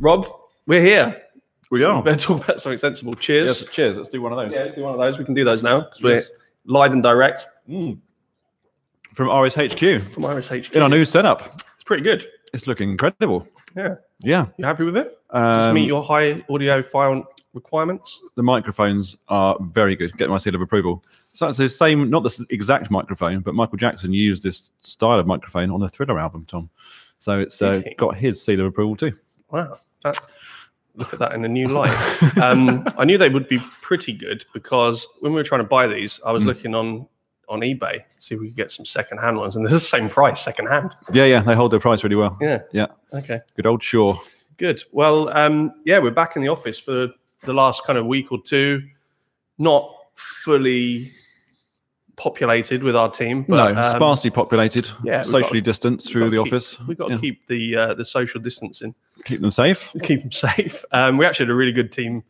Rob, we're here. We are. Better talk about something sensible. Cheers. Yes, cheers. Let's do one of those. Yeah, do one of those. We can do those now because we're Yes. live and direct Mm. From RSHQ from Iris HQ. in our new setup. It's pretty good. It's looking incredible. Yeah. Yeah. You happy with it? Um, this meet your high audiophile requirements? the microphones are very good. Get my seal of approval. So it's the same, not the exact microphone, but Michael Jackson used this style of microphone on the Thriller album, Tom. So it's uh, got his seal of approval too. Wow. That, look at that in a new light. um, I knew they would be pretty good because when we were trying to buy these, I was Mm. looking on on eBay to see if we could get some second-hand ones, and they're the same price, second-hand. Yeah, yeah, they hold their price really well. Yeah. Yeah. Okay. Good old Shure. Good. Well, um, yeah, we're back in the office for the last kind of week or two. Not fully populated with our team, but no, um, sparsely populated, yeah, socially distanced through the keep- office. We've got to Yeah. keep the uh, the social distancing, Keep them safe. keep them safe. Um, we actually had a really good team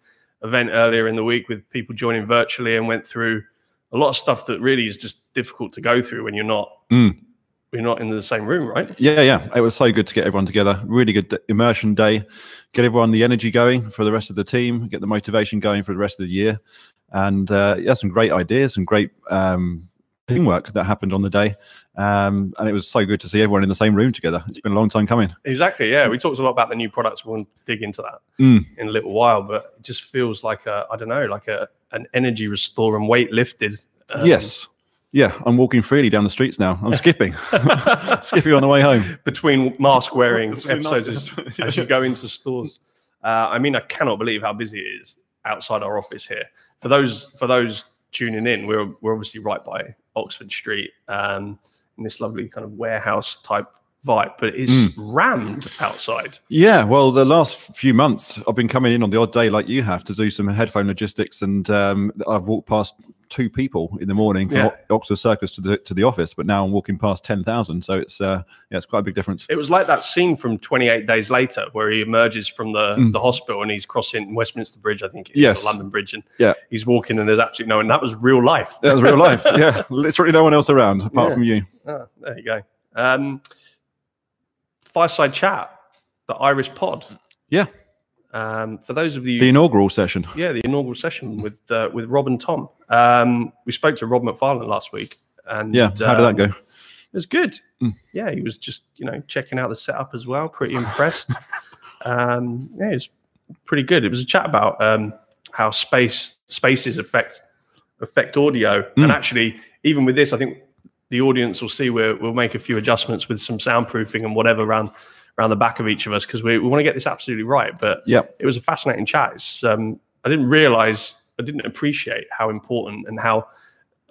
event earlier in the week with people joining virtually and went through a lot of stuff that really is just difficult to go through when you're not Mm. you're not in the same room, right? Yeah, yeah. It was so good to get everyone together. Really good immersion day. Get everyone the energy going for the rest of the team. Get the motivation going for the rest of the year. And uh, yeah, some great ideas, some great um, teamwork that happened on the day. Um, and it was so good to see everyone in the same room together. It's been a long time coming. Exactly. Yeah, we talked a lot about the new products. We'll dig into that Mm. in a little while, but it just feels like a I don't know, like a an energy restore and weight lifted. um, yes. Yeah, I'm walking freely down the streets now. I'm skipping, skipping on the way home. between mask wearing episodes mask- as, as you go into stores. Uh, I mean, I cannot believe how busy it is outside our office here. For those for those tuning in, we're we're obviously right by Oxford Street, um, in this lovely kind of warehouse type vibe, but it's Mm. rammed outside. Yeah, well, the last few months I've been coming in on the odd day like you have to do some headphone logistics, and um, I've walked past two people in the morning from Yeah. Oxford Circus to the to the office, but now I'm walking past ten thousand. So it's uh, yeah, it's quite a big difference. It was like that scene from 28 Days Later, where he emerges from the, Mm. the hospital and he's crossing Westminster Bridge, I think, Yes. London Bridge, and Yeah. he's walking and there's absolutely no one. That was real life. That was real life. Yeah, literally no one else around apart Yeah. from you. Ah, there you go. Um, fireside chat, the Iris Pod. Yeah. Um, for those of you, The inaugural session. yeah, the inaugural session with uh, with Rob and Tom. Um, we spoke to Rob McFarlane last week, and Yeah, how did that um, go? It was good. Mm. Yeah, he was just you know checking out the setup as well. Pretty impressed. um, yeah, it was pretty good. It was a chat about um, how space spaces affect affect audio, and Mm. actually, even with this, I think the audience will see where we'll make a few adjustments with some soundproofing and whatever around around the back of each of us because we, we want to get this absolutely right. But Yeah. it was a fascinating chat. It's, um, I didn't realize, I didn't appreciate how important and how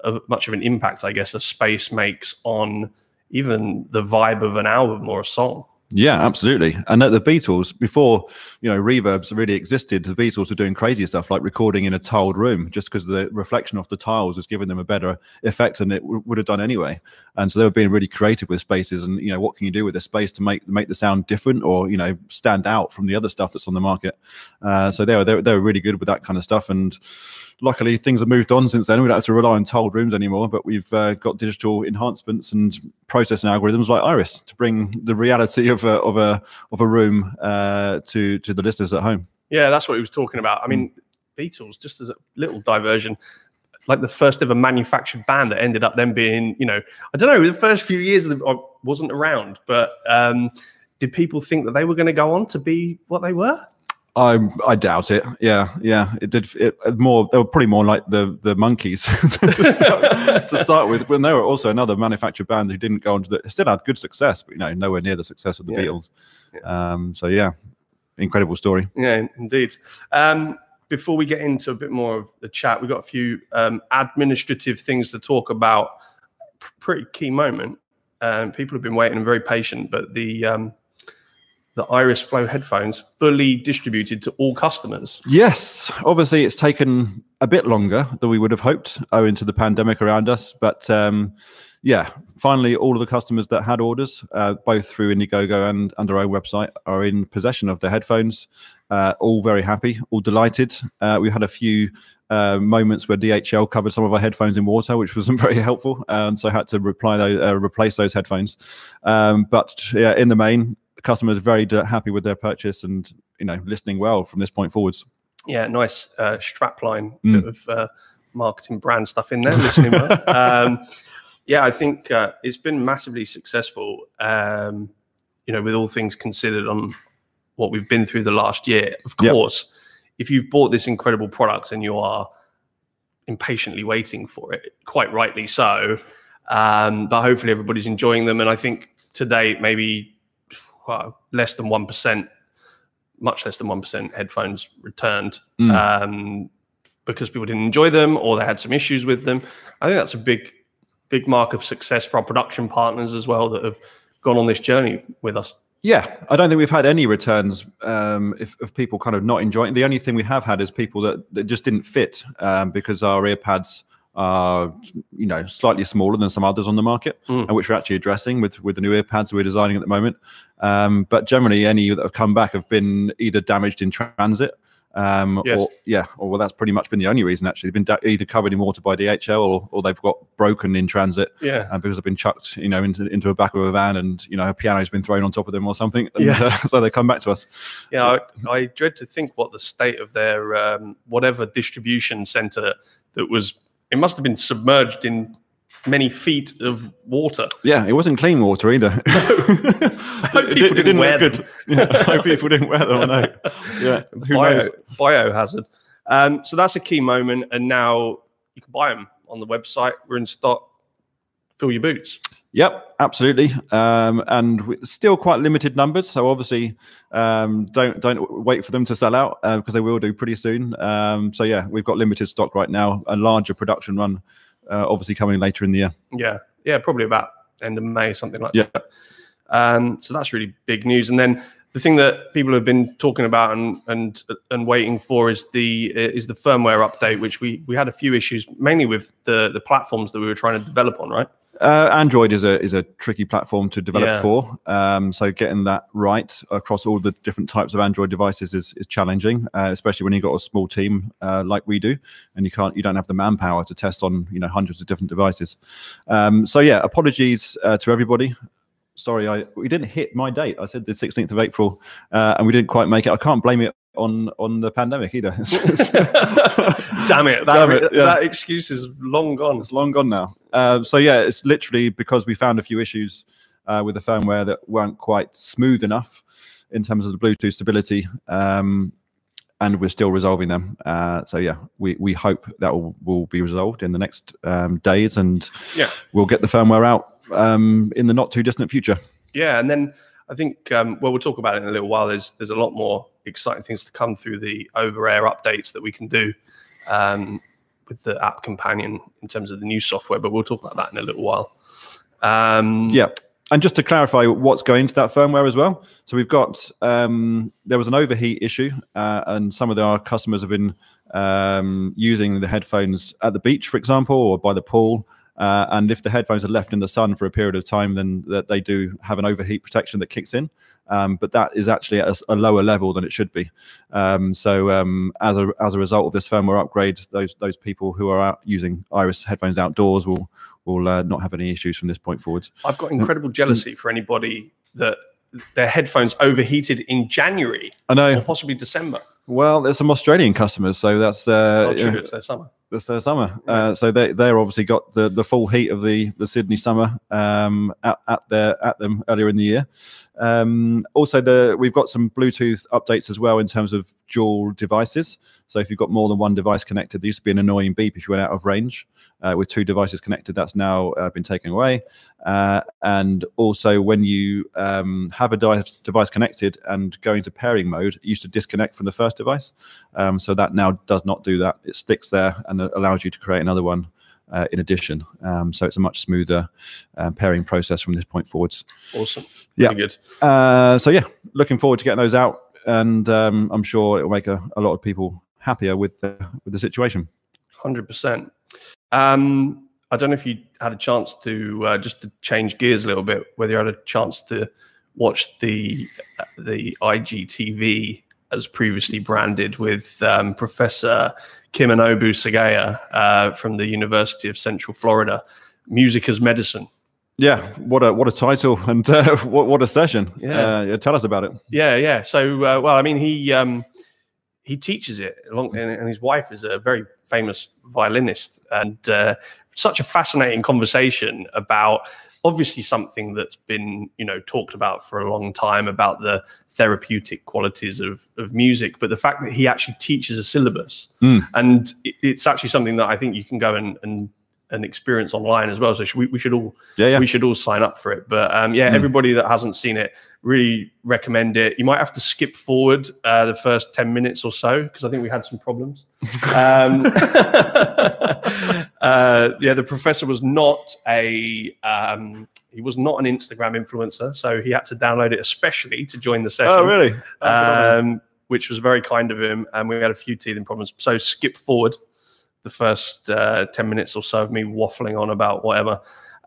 uh, much of an impact, I guess, a space makes on even the vibe of an album or a song. Yeah, absolutely. And the Beatles, before you know reverbs really existed, the Beatles were doing crazy stuff like recording in a tiled room, just because the reflection off the tiles was giving them a better effect than it would have done anyway. And so they were being really creative with spaces, and you know what can you do with a space to make make the sound different or you know stand out from the other stuff that's on the market. Uh, so they were, they were really good with that kind of stuff. And luckily, things have moved on since then. We don't have to rely on tiled rooms anymore, but we've uh, got digital enhancements and processing algorithms like Iris to bring the reality of a of a of a room uh, to to the listeners at home. Yeah, that's what he was talking about. I mean, Beatles, just as a little diversion, like the first ever manufactured band that ended up then being, you know, I don't know, the first few years of the, I wasn't around, but um, did people think that they were going to go on to be what they were? I I doubt it. Yeah, yeah. It did. It more. They were probably more like the the Monkees to, start, to start with. When they were also another manufactured band who didn't go on to the still had good success, but you know nowhere near the success of the Yeah. Beatles. Um, so yeah, incredible story. Yeah, indeed. Um, before we get into a bit more of the chat, we've got a few um, administrative things to talk about. P- pretty key moment. Um, people have been waiting and very patient, but the um, the Iris Flow headphones fully distributed to all customers. Yes, obviously it's taken a bit longer than we would have hoped owing to the pandemic around us. But um, yeah, finally, all of the customers that had orders, uh, both through Indiegogo and, and our own website, are in possession of their headphones. Uh, all very happy, all delighted. Uh, we had a few uh, moments where DHL covered some of our headphones in water, which wasn't very helpful, and so I had to those, uh, replace those headphones. Um, but yeah, in the main, customers are very happy with their purchase and you know listening well from this point forwards. Yeah, nice uh, strapline Mm. bit of uh, marketing brand stuff in there. Listening well. Um, yeah, I think uh, it's been massively successful. Um, you know, with all things considered on what we've been through the last year. Of Yep. course, if you've bought this incredible product and you are impatiently waiting for it, quite rightly so. Um, but hopefully everybody's enjoying them. And I think today maybe less than one percent, much less than one percent headphones returned Mm. um, because people didn't enjoy them or they had some issues with them. I think that's a big, big mark of success for our production partners as well that have gone on this journey with us. Yeah, I don't think we've had any returns um, if, of people kind of not enjoying. The only thing we have had is people that, that just didn't fit um, because our earpads are, you know, slightly smaller than some others on the market, Mm. and which we're actually addressing with with the new earpads we're designing at the moment. Um, but generally, any that have come back have been either damaged in transit. Um, Yes. or yeah, or well, that's pretty much been the only reason. Actually, they've been either covered in water by DHL, or, or they've got broken in transit Yeah. uh, because they've been chucked, you know, into into a back of a van, and you know, a piano's been thrown on top of them or something. And, Yeah. uh, so they come back to us. Yeah, I, I dread to think what the state of their um, whatever distribution center that was. It must have been submerged in many feet of water. Yeah, it wasn't clean water either. I hope people didn't wear them. Yeah, I hope people didn't wear them. I know. Yeah, who Bio, knows? biohazard. Um, so that's a key moment, and now you can buy them on the website. We're in stock. Fill your boots. Yep, absolutely. Um, and still quite limited numbers. So obviously, um, don't don't wait for them to sell out uh, because they will do pretty soon. Um, so yeah, we've got limited stock right now. A larger production run, uh, obviously coming later in the year. Yeah, yeah, probably about end of May, something like Yeah. that. Um, so that's really big news. And then the thing that people have been talking about and and and waiting for is the is the firmware update, which we we had a few issues mainly with the the platforms that we were trying to develop on, right? Uh, Android is a is a tricky platform to develop Yeah. for. Um, so getting that right across all the different types of Android devices is is challenging, uh, especially when you've got a small team uh, like we do, and you can't you don't have the manpower to test on you know hundreds of different devices. Um, so yeah, apologies uh, to everybody. Sorry, I we didn't hit my date. I said the 16th of April, uh, and we didn't quite make it. I can't blame it on on the pandemic either. Damn it! That, Damn it, yeah. that excuse is long gone. It's long gone now. Um, so yeah, it's literally because we found a few issues uh, with the firmware that weren't quite smooth enough in terms of the Bluetooth stability, um, and we're still resolving them. Uh, so yeah, we we hope that will, will be resolved in the next um, days, and Yeah. we'll get the firmware out um, in the not too distant future. Yeah, and then I think um, well, we'll talk about it in a little while. There's there's a lot more exciting things to come through the over-air updates that we can do um, with the app companion in terms of the new software. But we'll talk about that in a little while. Um, Yeah. And just to clarify what's going into that firmware as well. So we've got um, there was an overheat issue, uh, and some of our customers have been um, using the headphones at the beach, for example, or by the pool. Uh, and if the headphones are left in the sun for a period of time, then that they do have an overheat protection that kicks in. Um, but that is actually at a lower level than it should be. Um, so um, as a as a result of this firmware upgrade, those those people who are out using Iris headphones outdoors will will uh, not have any issues from this point forwards. I've got incredible jealousy for anybody that their headphones overheated in January I or know. possibly December. Well, there's some Australian customers, so that's uh, Oh, true, it's their summer. That's their summer. Uh, so they they're obviously got the, the full heat of the the Sydney summer um, at, at their at them earlier in the year. Um, also, the we've got some Bluetooth updates as well in terms of dual devices. So if you've got more than one device connected, there used to be an annoying beep if you went out of range. Uh, with two devices connected, that's now uh, been taken away. Uh, and also, when you um, have a device, connected and go into pairing mode, it used to disconnect from the first device. Um, so that now does not do that. It sticks there and allows you to create another one uh, in addition. Um, so it's a much smoother uh, pairing process from this point forwards. Awesome. Yeah. Pretty good. Uh, so yeah, looking forward to getting those out, and um, I'm sure it will make a, a lot of people happier with the, with the situation. Hundred percent. Um, I don't know if you had a chance to uh, just to change gears a little bit. Whether you had a chance to watch the the IGTV as previously branded with um, Professor Kiminobu Sugaya uh, from the University of Central Florida, Music as Medicine. Yeah, what a what a title and uh, what what a session. Yeah. Uh, yeah, tell us about it. Yeah, yeah. So, uh, well, I mean, he um, he teaches it, along, and, and his wife is a very famous violinist, and uh, such a fascinating conversation about obviously something that's been you know talked about for a long time about the therapeutic qualities of of music, but the fact that he actually teaches a syllabus, Mm. and it, it's actually something that I think you can go and and and experience online as well. So should we, we should all Yeah, yeah. we should all sign up for it. But um, yeah, Mm. everybody that hasn't seen it, really recommend it. You might have to skip forward uh, the first 10 minutes or so because I think we had some problems. Um, uh, yeah, the professor was not a. Um, he was not an Instagram influencer, so he had to download it especially to join the session oh, really? Oh, good on him. um, which was very kind of him. And we had a few teething problems. So skip forward the first uh, 10 minutes or so of me waffling on about whatever.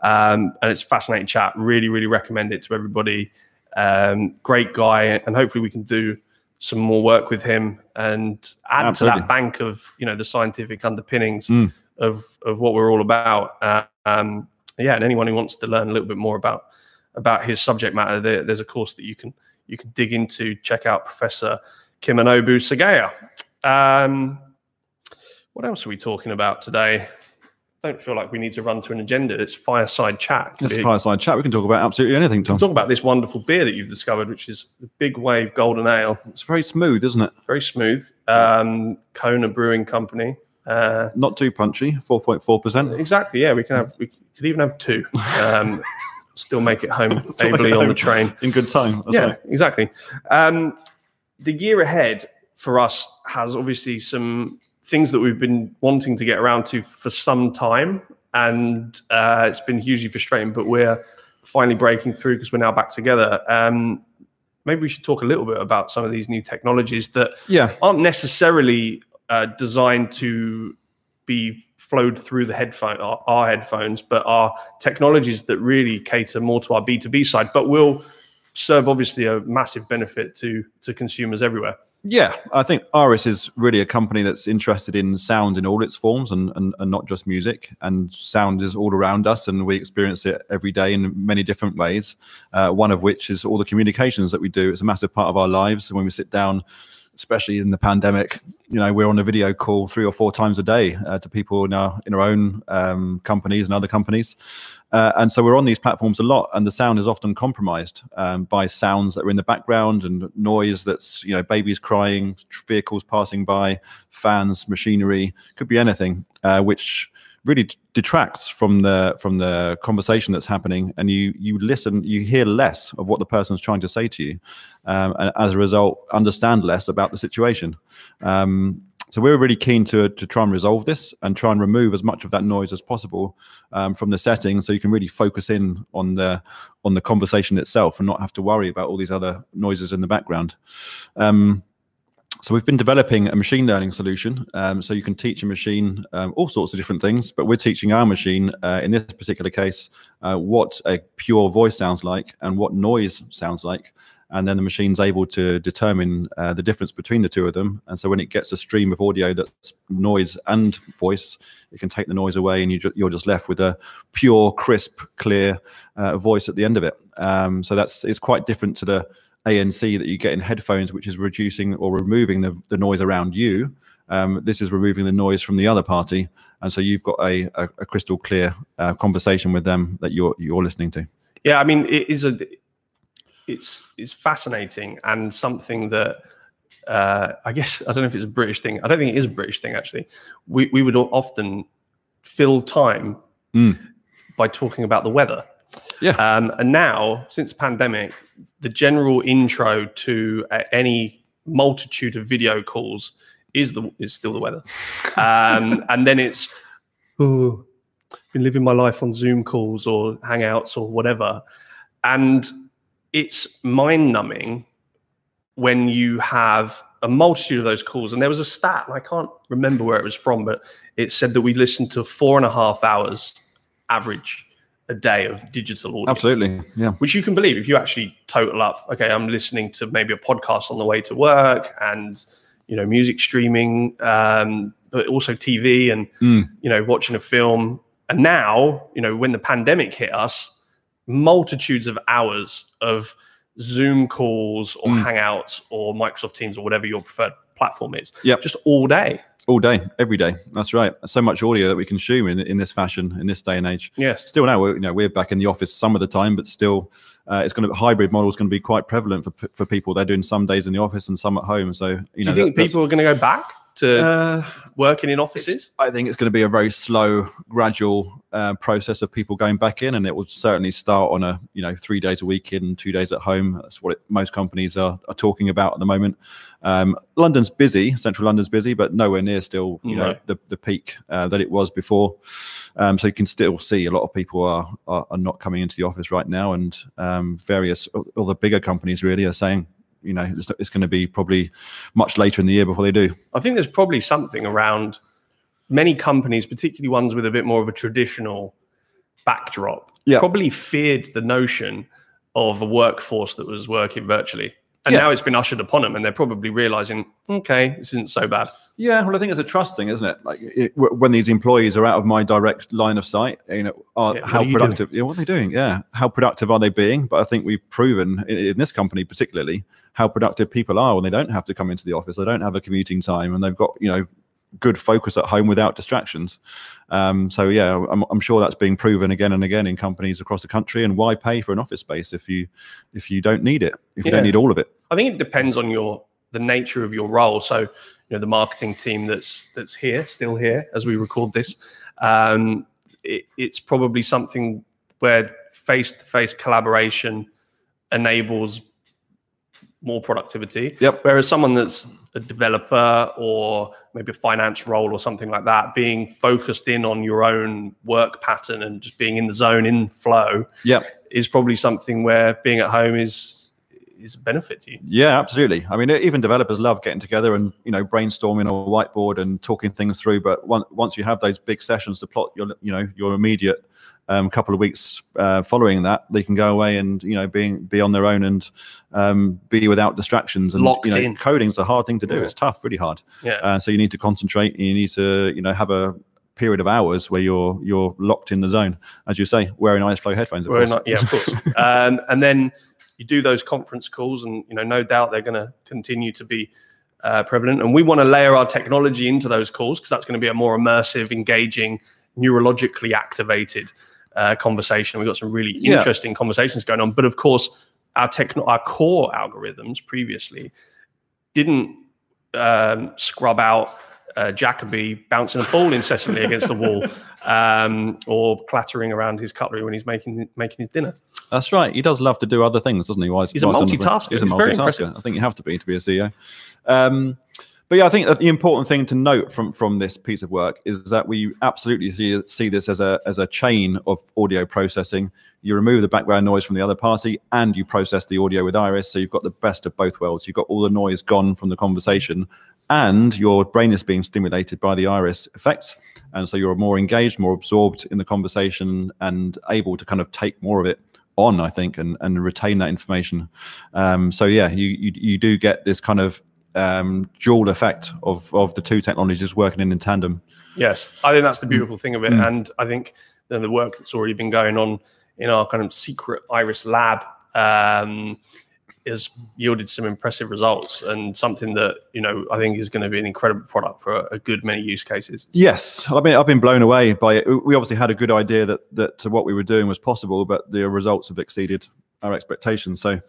Um, and it's a fascinating chat. Really, really recommend it to everybody. Um, great guy. And hopefully we can do some more work with him and add Absolutely. to that bank of, you know, the scientific underpinnings Mm. of, of what we're all about. Uh, um, yeah. And anyone who wants to learn a little bit more about, about his subject matter, there, there's a course that you can, you can dig into, check out Professor Kiminobu Sugaya. What else are we talking about today? Don't feel like we need to run to an agenda. It's fireside chat. It's a fireside chat. We can talk about absolutely anything, Tom. Talk about this wonderful beer that you've discovered, which is the Big Wave Golden Ale. It's very smooth, isn't it? Very smooth. Um, Kona Brewing Company. Uh, Not too punchy. Four point four percent. exactly. Yeah, we can have. We could even have two. Um, still make it home ably on the train. In good time. That's yeah, right. exactly. Um, the year ahead for us has obviously some things that we've been wanting to get around to for some time, and uh, it's been hugely frustrating. But we're finally breaking through because we're now back together. Um, maybe we should talk a little bit about some of these new technologies that Yeah. aren't necessarily uh, designed to be flowed through the headphone our, our headphones, but are technologies that really cater more to our B two B side, but will serve obviously a massive benefit to to consumers everywhere. Yeah, I think Iris is really a company that's interested in sound in all its forms and, and, and not just music. And sound is all around us, and we experience it every day in many different ways. Uh, one of which is all the communications that we do. It's a massive part of our lives. And when we sit down, especially in the pandemic, you know, we're on a video call three or four times a day uh, to people in our in our own um, companies and other companies. Uh, and so we're on these platforms a lot, and the sound is often compromised um, by sounds that are in the background and noise that's, you know, babies crying, vehicles passing by, fans, machinery, could be anything, uh, which really detracts from the from the conversation that's happening, and you you listen, you hear less of what the person's trying to say to you, um, and as a result, understand less about the situation. Um, so we're really keen to to try and resolve this and try and remove as much of that noise as possible um, from the setting, so you can really focus in on the on the conversation itself and not have to worry about all these other noises in the background. Um, so we've been developing a machine learning solution. Um, so you can teach a machine um, all sorts of different things, but we're teaching our machine uh, in this particular case uh, what a pure voice sounds like and what noise sounds like. And then the machine's able to determine uh, the difference between the two of them. And so when it gets a stream of audio that's noise and voice, it can take the noise away, and you ju- you're just left with a pure, crisp, clear uh, voice at the end of it. Um, so that's it's quite different to the ANC that you get in headphones, which is reducing or removing the, the noise around you. Um, this is removing the noise from the other party, and so you've got a, a, a crystal clear uh, conversation with them that you're you're listening to. Yeah, I mean, it is a it's it's fascinating and something that uh, I guess I don't know if it's a British thing. I don't think it is a British thing actually. We we would often fill time Mm. by talking about the weather. Yeah. Um, and now, since the pandemic, the general intro to uh, any multitude of video calls is the is still the weather, um, and then it's oh, been living my life on Zoom calls or Hangouts or whatever, and it's mind numbing when you have a multitude of those calls. And there was a stat, and I can't remember where it was from, but it said that we listened to four and a half hours average a day of digital audio Absolutely, yeah, which you can believe if you actually total up okay i'm listening to maybe a podcast on the way to work and you know music streaming um, but also tv and Mm. you know watching a film and now you know when the pandemic hit us multitudes of hours of Zoom calls or Mm. Hangouts or Microsoft Teams or whatever your preferred platform is. Yep. Just all day. All day, every day. That's right. So much audio that we consume in in this fashion in this day and age. Yes. Still now, we're, you know, we're back in the office some of the time, but still, uh, it's going to hybrid model is going to be quite prevalent for for people. They're doing some days in the office and some at home. So you Do know, you think that- people are going to go back to Uh, working in offices? I think it's going to be a very slow, gradual uh, process of people going back in, and it will certainly start on a you know three days a week in, two days at home. That's what it, most companies are, are talking about at the moment. Um, London's busy, central London's busy, but nowhere near still you know the the peak uh, that it was before. Um, so you can still see a lot of people are, are are not coming into the office right now, and um, various all the bigger companies really are saying. You know, it's, it's going to be probably much later in the year before they do. I think there's probably something around many companies, particularly ones with a bit more of a traditional backdrop, Yeah. probably feared the notion of a workforce that was working virtually. And Yeah. now it's been ushered upon them, and they're probably realizing, okay, this isn't so bad. Yeah, well, I think it's a trust thing, isn't it? Like it, w- when these employees are out of my direct line of sight, you know, are, Yeah, how are you productive? Yeah, what are they doing? Yeah, how productive are they being? But I think we've proven in, in this company, particularly, how productive people are when they don't have to come into the office, they don't have a commuting time, and they've got you know good focus at home without distractions. Um, so yeah, I'm, I'm sure that's being proven again and again in companies across the country. And why pay for an office space if you if you don't need it? If you don't need all of it? I think it depends on your the nature of your role. So, you know, the marketing team that's that's here, still here as we record this, um, it, it's probably something where face-to-face collaboration enables more productivity. Yep. Whereas someone that's a developer or maybe a finance role or something like that, being focused in on your own work pattern and just being in the zone, in flow, Yep. is probably something where being at home is is a benefit to you. Yeah, absolutely. I mean, even developers love getting together and you know brainstorming on a whiteboard and talking things through. But once once you have those big sessions to plot your you know your immediate um, a couple of weeks uh, following that, they can go away and you know being be on their own and um, be without distractions. And Locked you know, in. coding's a hard thing to do. Yeah. It's tough, really hard. Yeah. Uh, so you need to concentrate. And you need to you know have a period of hours where you're you're locked in the zone, as you say, wearing Iris Flow headphones. of not, yeah, of course. um, and then you do those conference calls, and you know, no doubt they're going to continue to be uh, prevalent. And we want to layer our technology into those calls because that's going to be a more immersive, engaging, neurologically activated uh, conversation. We've got some really Yeah. interesting conversations going on. But of course, our techno, our core algorithms previously didn't um, scrub out uh, Jacoby bouncing a ball incessantly against the wall um, or clattering around his cutlery when he's making making his dinner. That's right. He does love to do other things, doesn't he? Why He's a multitasker. He's a He's very multitasker. I think you have to be to be a CEO. Um, but yeah, I think that the important thing to note from from this piece of work is that we absolutely see see this as a as a chain of audio processing. You remove the background noise from the other party, and you process the audio with Iris, so you've got the best of both worlds. You've got all the noise gone from the conversation, and your brain is being stimulated by the Iris effects, and so you're more engaged, more absorbed in the conversation, and able to kind of take more of it on, I think, and and retain that information. Um, so yeah, you, you you do get this kind of um, dual effect of of the two technologies working in, in tandem. Yes, I think that's the beautiful thing of it, Mm. and I think the, the work that's already been going on in our kind of secret Iris lab um, has yielded some impressive results, and something that you know I think is going to be an incredible product for a, a good many use cases. Yes, I mean I've been blown away by it. We obviously had a good idea that that what we were doing was possible, but the results have exceeded our expectations. So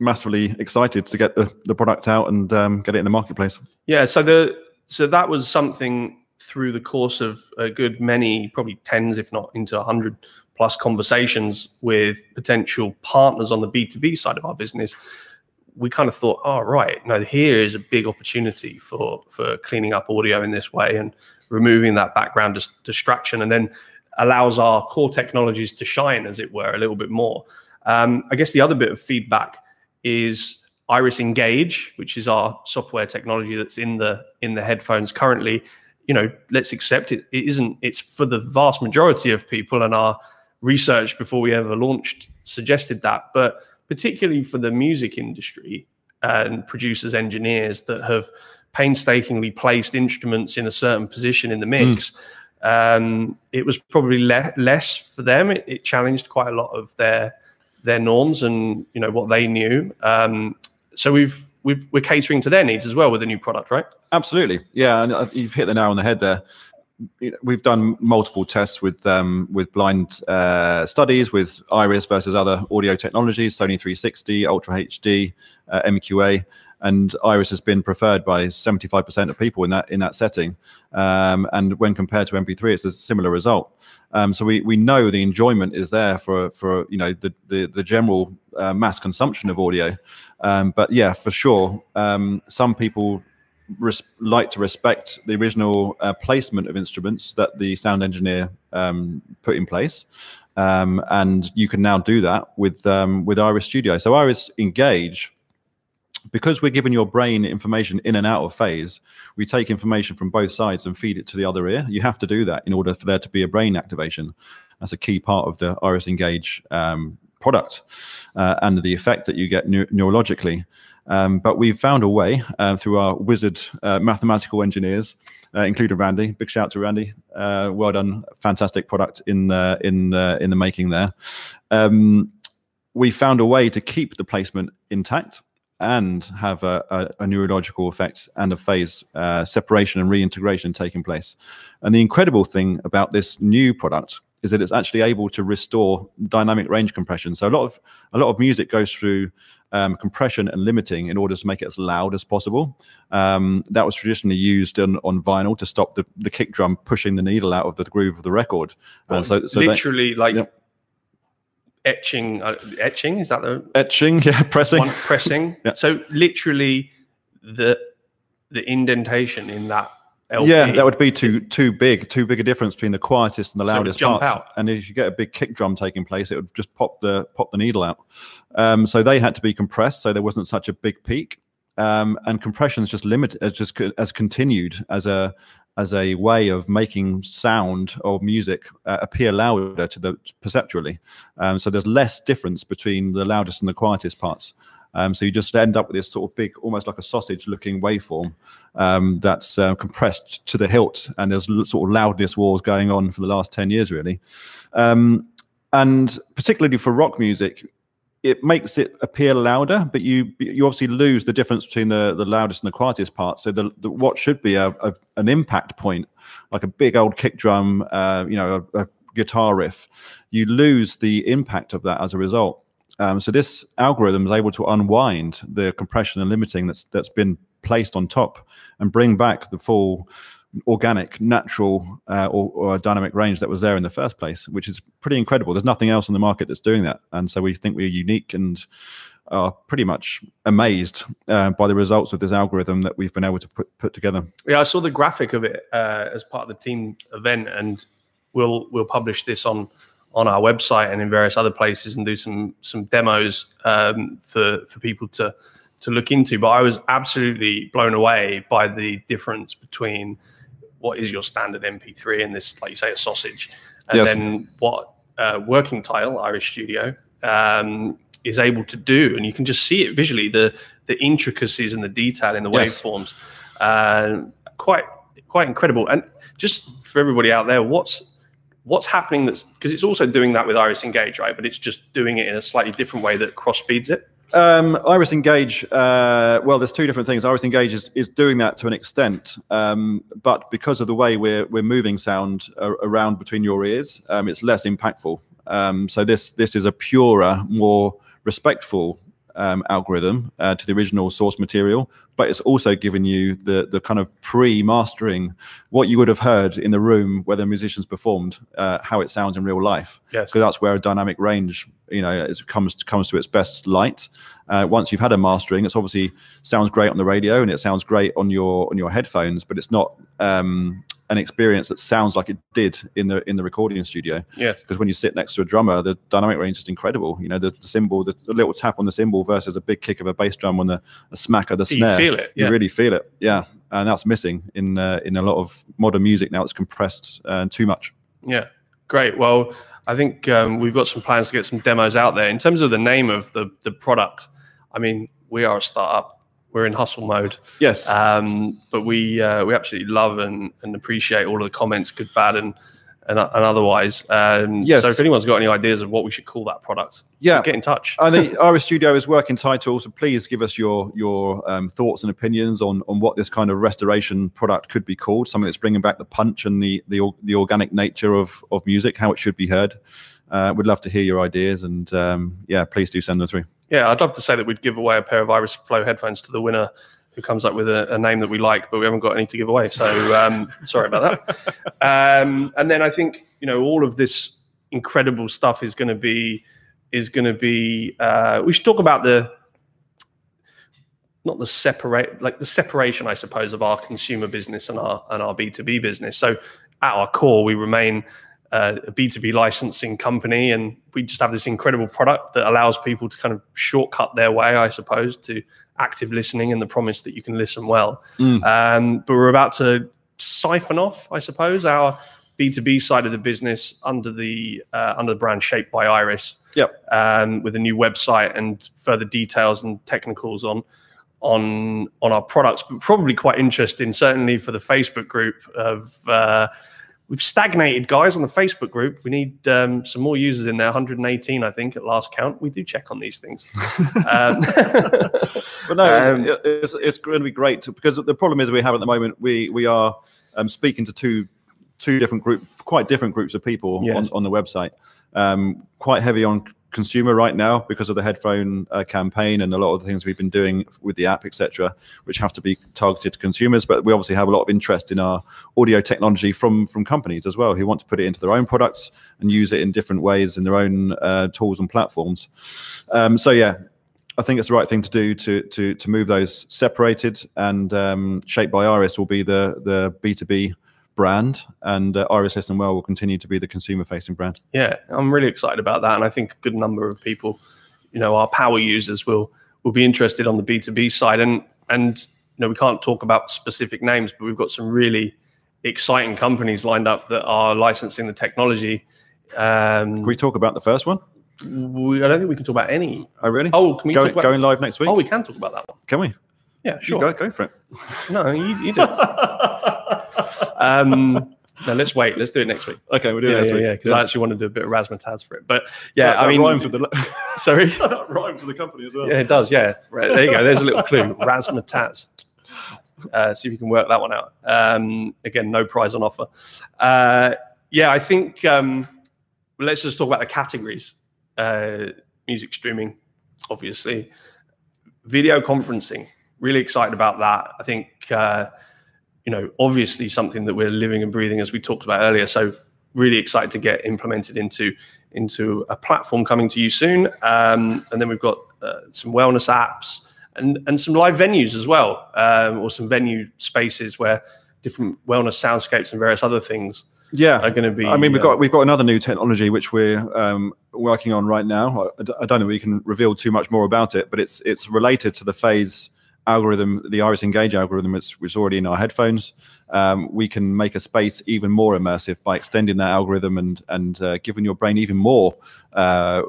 massively excited to get the, the product out and um, get it in the marketplace. Yeah, so the so that was something through the course of a good many, probably tens, if not into a hundred plus conversations with potential partners on the B two B side of our business. We kind of thought, oh right, no, here is a big opportunity for for cleaning up audio in this way and removing that background dis- distraction, and then allows our core technologies to shine, as it were, a little bit more. Um, I guess the other bit of feedback is Iris Engage, which is our software technology that's in the in the headphones currently. You know, let's accept it. It isn't. It's for the vast majority of people, and our research before we ever launched suggested that. But particularly for the music industry and producers, engineers that have painstakingly placed instruments in a certain position in the mix, Um, it was probably le- less for them. It, it, challenged quite a lot of their their norms and you know what they knew. Um, so we've we've we're catering to their needs as well with the new product, right? Absolutely, yeah. And uh, you've hit the nail on the head there. we've done multiple tests with um, with blind uh, studies with Iris versus other audio technologies, Sony 360, Ultra HD, uh, MQA, and Iris has been preferred by 75% of people in that in that setting. Um, and when compared to MP3, it's a similar result. Um, so we we know the enjoyment is there for for you know the the, the general uh, mass consumption of audio. Um, but yeah, for sure, um, some people like to respect the original uh, placement of instruments that the sound engineer um, put in place. Um, and you can now do that with um, with Iris Studio. So Iris Engage because we're giving your brain information in and out of phase, we take information from both sides and feed it to the other ear. You have to do that in order for there to be a brain activation. That's a key part of the Iris Engage um, product uh, and the effect that you get ne neurologically. Um, but we've found a way uh, through our wizard uh, mathematical engineers, uh, including Randy. Big shout out to Randy. Uh, well done, fantastic product in the, in in the making there. Um, we found a way to keep the placement intact and have a, a, a, neurological effect and a phase uh, separation and reintegration taking place. And the incredible thing about this new product is that it's actually able to restore dynamic range compression. So a lot of a lot of music goes through um, compression and limiting in order to make it as loud as possible. Um, that was traditionally used on, on vinyl to stop the, the kick drum pushing the needle out of the groove of the record. Well, so, so literally, they, like etching uh, etching is that the etching yeah pressing. one, pressing? Yeah. so literally the the indentation in that LP, yeah that would be too too big too big a difference between the quietest and the loudest so parts. out. and if you get a big kick drum taking place it would just pop the pop the needle out. Um, so they had to be compressed so there wasn't such a big peak um, and compression is just limited just as continued as a as a way of making sound or music uh, appear louder to the perceptually. Um, so there's less difference between the loudest and the quietest parts. Um, so you just end up with this sort of big, almost like a sausage-looking waveform um, that's uh, compressed to the hilt, and there's sort of loudness wars going on for the last ten years, really. Um, and particularly for rock music, it makes it appear louder, but you you obviously lose the difference between the the loudest and the quietest part. So the, the what should be a, a, an impact point, like a big old kick drum, uh, you know, a, a, guitar riff, you lose the impact of that as a result. Um, so this algorithm is able to unwind the compression and limiting that's that's been placed on top and bring back the full organic, natural, uh, or, or, dynamic range that was there in the first place, which is pretty incredible. There's nothing else on the market that's doing that, and so we think we're unique and are pretty much amazed uh, by the results of this algorithm that we've been able to put put together. Yeah, I saw the graphic of it uh, as part of the team event, and we'll we'll publish this on on our website and in various other places and do some some demos um, for for people to to look into. But I was absolutely blown away by the difference between what is your standard MP3 and this, like you say, a sausage, and yes. then what uh, Working Tile Iris Studio um, is able to do, and you can just see it visually the the intricacies and the detail in the yes. waveforms, uh, quite quite incredible. And just for everybody out there, what's what's happening that's because it's also doing that with Iris Engage, right? But it's just doing it in a slightly different way that cross feeds it. Um, Iris Engage, uh, well, there's two different things. Iris Engage is, is doing that to an extent, um, but because of the way we're, we're moving sound around between your ears, um, it's less impactful. Um, so this this is a purer, more respectful um, algorithm uh, to the original source material, but it's also given you the the kind of pre-mastering what you would have heard in the room where the musicians performed, uh, how it sounds in real life. Yes, because that's where a dynamic range, you know, it comes to, comes to its best light. Uh, once you've had a mastering, it's obviously sounds great on the radio and it sounds great on your on your headphones, but it's not um, an experience that sounds like it did in the in the recording studio. Yes. Because when you sit next to a drummer, the dynamic range is incredible. You know, the, the cymbal, the, the, little tap on the cymbal versus a big kick of a bass drum on the a smack of the snare. You feel it. Yeah. You really feel it. Yeah. And that's missing in uh, in a lot of modern music now. It's compressed uh, too much. Yeah. Great. Well, I think um, we've got some plans to get some demos out there. In terms of the name of the the product, I mean, we are a startup we're in hustle mode. Yes. Um, but we uh, we absolutely love and, and appreciate all of the comments, good, bad, and and, and otherwise. Um, Yes. So if anyone's got any ideas of what we should call that product, Yeah. get in touch. I think Iris Studio is working title, so please give us your your um, thoughts and opinions on on what this kind of restoration product could be called. Something that's bringing back the punch and the the the organic nature of of music, how it should be heard. Uh, we'd love to hear your ideas, and um, yeah, please do send them through. Yeah, I'd love to say that we'd give away a pair of Iris Flow headphones to the winner who comes up with a, a name that we like, but we haven't got any to give away. So um, sorry about that. Um, and then I think you know all of this incredible stuff is going to be is going to be. Uh, we should talk about the not the separate like the separation, I suppose, of our consumer business and our and our B two B business. So at our core, we remain uh, a B2B licensing company, and we just have this incredible product that allows people to kind of shortcut their way, I suppose, to active listening and the promise that you can listen well. Mm. Um, but we're about to siphon off, I suppose, our B2B side of the business under the uh, under the brand Shaped by Iris. Yep. Um, with a new website and further details and technicals on on on our products, but probably quite interesting, certainly for the Facebook group of uh, we've stagnated guys on the Facebook group. We need um, some more users in there, 118, I think, at last count. We do check on these things. um, But no, Um, it's, it's, it's going to be great to, because the problem is we have at the moment we we are um, speaking to two two different group quite different groups of people Yes. on, on the website. Um, quite heavy on consumer right now because of the headphone uh, campaign and a lot of the things we've been doing with the app, etc., which have to be targeted to consumers. But we obviously have a lot of interest in our audio technology from from companies as well who want to put it into their own products and use it in different ways in their own uh, tools and platforms. Um, so yeah, I think it's the right thing to do to to to move those separated. And um, Shaped by Iris will be the the B two B brand, and uh, Iris Listen Well will continue to be the consumer facing brand. yeah, I'm really excited about that, and I think a good number of people, you know, our power users will will be interested on the B2B side, and and you know, we can't talk about specific names, but we've got some really exciting companies lined up that are licensing the technology. Um, Can we talk about the first one? we, I don't think we can talk about any. Oh, really? Oh, can we Go, talk about? going live next week? oh, we can talk about that one. Can we? Yeah, You sure. Go, go for it. No, you, you do. um, no, let's wait. Let's do it next week. Okay, we'll do it Yeah, next yeah, week. yeah. Because I actually want to do a bit of razzmatazz for it. But yeah, That- I that mean, rhymes with the sorry. that rhymes with the company as well. Yeah, it does. Yeah, right, there you go. There's a little clue. Razzmatazz. Uh, see if you can work that one out. Um, again, no prize on offer. Uh, yeah, I think um, let's just talk about the categories. Uh, music streaming, obviously. Video conferencing. Really excited about that. I think uh, you know, obviously something that we're living and breathing as we talked about earlier. So really excited to get implemented into into a platform coming to you soon. Um, and then we've got uh, some wellness apps and and some live venues as well, um, or some venue spaces where different wellness soundscapes and various other things Yeah. are going to be. I mean, we've uh, got we've got another new technology which we're um, working on right now. I, I don't know if we can reveal too much more about it, but it's it's related to the phase algorithm, the Iris Engage algorithm, which is already in our headphones. Um, we can make a space even more immersive by extending that algorithm and and uh, giving your brain even more uh,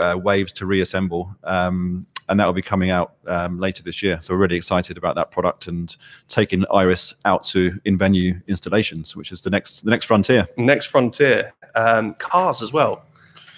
uh, waves to reassemble. Um, and that will be coming out um, later this year. So we're really excited about that product and taking Iris out to in-venue installations, which is the next the next frontier. next frontier um, cars as well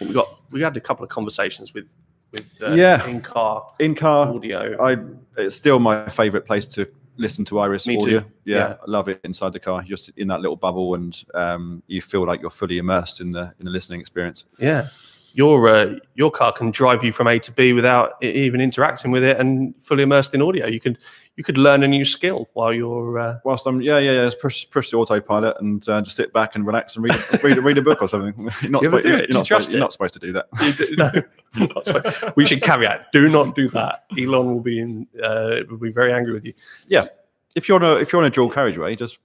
we got we had a couple of conversations with with uh, Yeah. in car In-car audio I it's still my favorite place to listen to Iris Me audio. Yeah, Yeah. I love it inside the car, just in that little bubble, and um, you feel like you're fully immersed in the in the listening experience. yeah your uh, your car can drive you from A to B without even interacting with it and fully immersed in audio you could you could learn a new skill while you're uh, Whilst I'm yeah yeah yeah, just push push the autopilot and uh, just sit back and relax and read read, read a book or something. You're not, you supposed, you're, it? Do not trust supposed, you're it? not supposed to do that. do- no, we should caveat do not do that Elon will be in uh, will be very angry with you Yeah, If you're on a if you're on a dual carriageway, just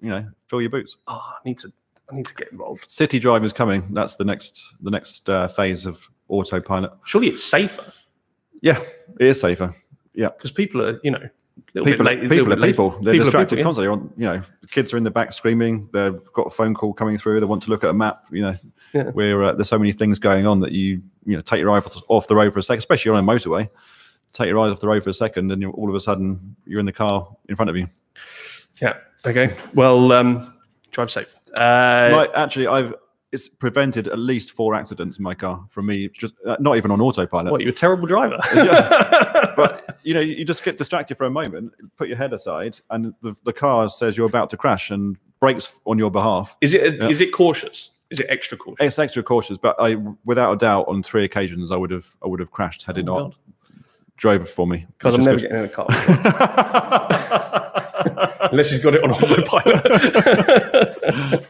you know fill your boots. oh, I need to I need to get involved City drive is coming. That's the next the next uh, phase of autopilot. surely it's safer Yeah, it is safer. Because people are you know people, late, people are people. They're People distracted people, yeah. constantly. On you know, the kids are in the back screaming. They've got a phone call coming through. They want to look at a map. You know, Yeah. where uh, there's so many things going on that you you know take your eye off, the road for a second, especially on a motorway. take your eyes off the road for a second, and you're, all of a sudden you're in the car in front of you. Yeah. Okay. Well, um, drive safe. Uh, Like, actually, I've it's prevented at least four accidents in my car from me just uh, not even on autopilot. what? You're a terrible driver. but you know, you just get distracted for a moment, put your head aside, and the, the car says you're about to crash and brakes on your behalf. is it? Yeah. Is it cautious? Is it extra cautious? It's extra cautious, but I, without a doubt, on three occasions, I would have, I would have crashed had it Oh, not drove for me. Because I'm never is getting in a car unless he's got it on autopilot.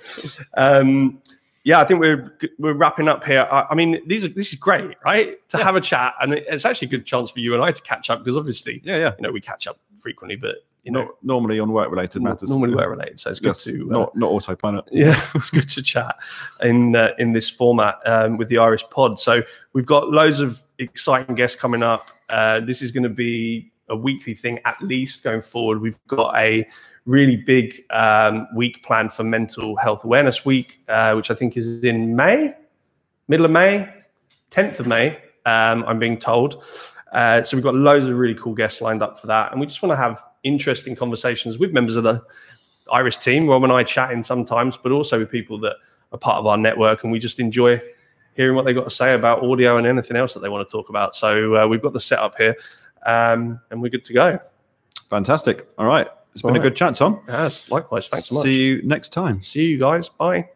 um, yeah, I think we're we're wrapping up here. I, I mean, these are this is great, right? To have a chat, and it's actually a good chance for you and I to catch up because obviously, yeah, yeah. you know, we catch up frequently, but you know, Not normally on work-related matters. normally we're related, so it's good Yes, to uh, not not autopilot. yeah, it's good to chat in uh, in this format um, with the Iris Pod. So we've got loads of exciting guests coming up. Uh, this is going to be a weekly thing at least going forward. We've got a really big um, week planned for Mental Health Awareness Week, uh, which I think is in May, middle of May, tenth of May. Um, I'm being told. Uh, so we've got loads of really cool guests lined up for that, and we just want to have interesting conversations with members of the Iris team, Rob and I chatting sometimes, but also with people that are part of our network, and we just enjoy hearing what they've got to say about audio and anything else that they want to talk about. So uh, we've got the setup here, um, and we're good to go. Fantastic. All right, it's been All a good chat, Tom. Yes, likewise. Thanks so much. See you next time. See you guys. Bye.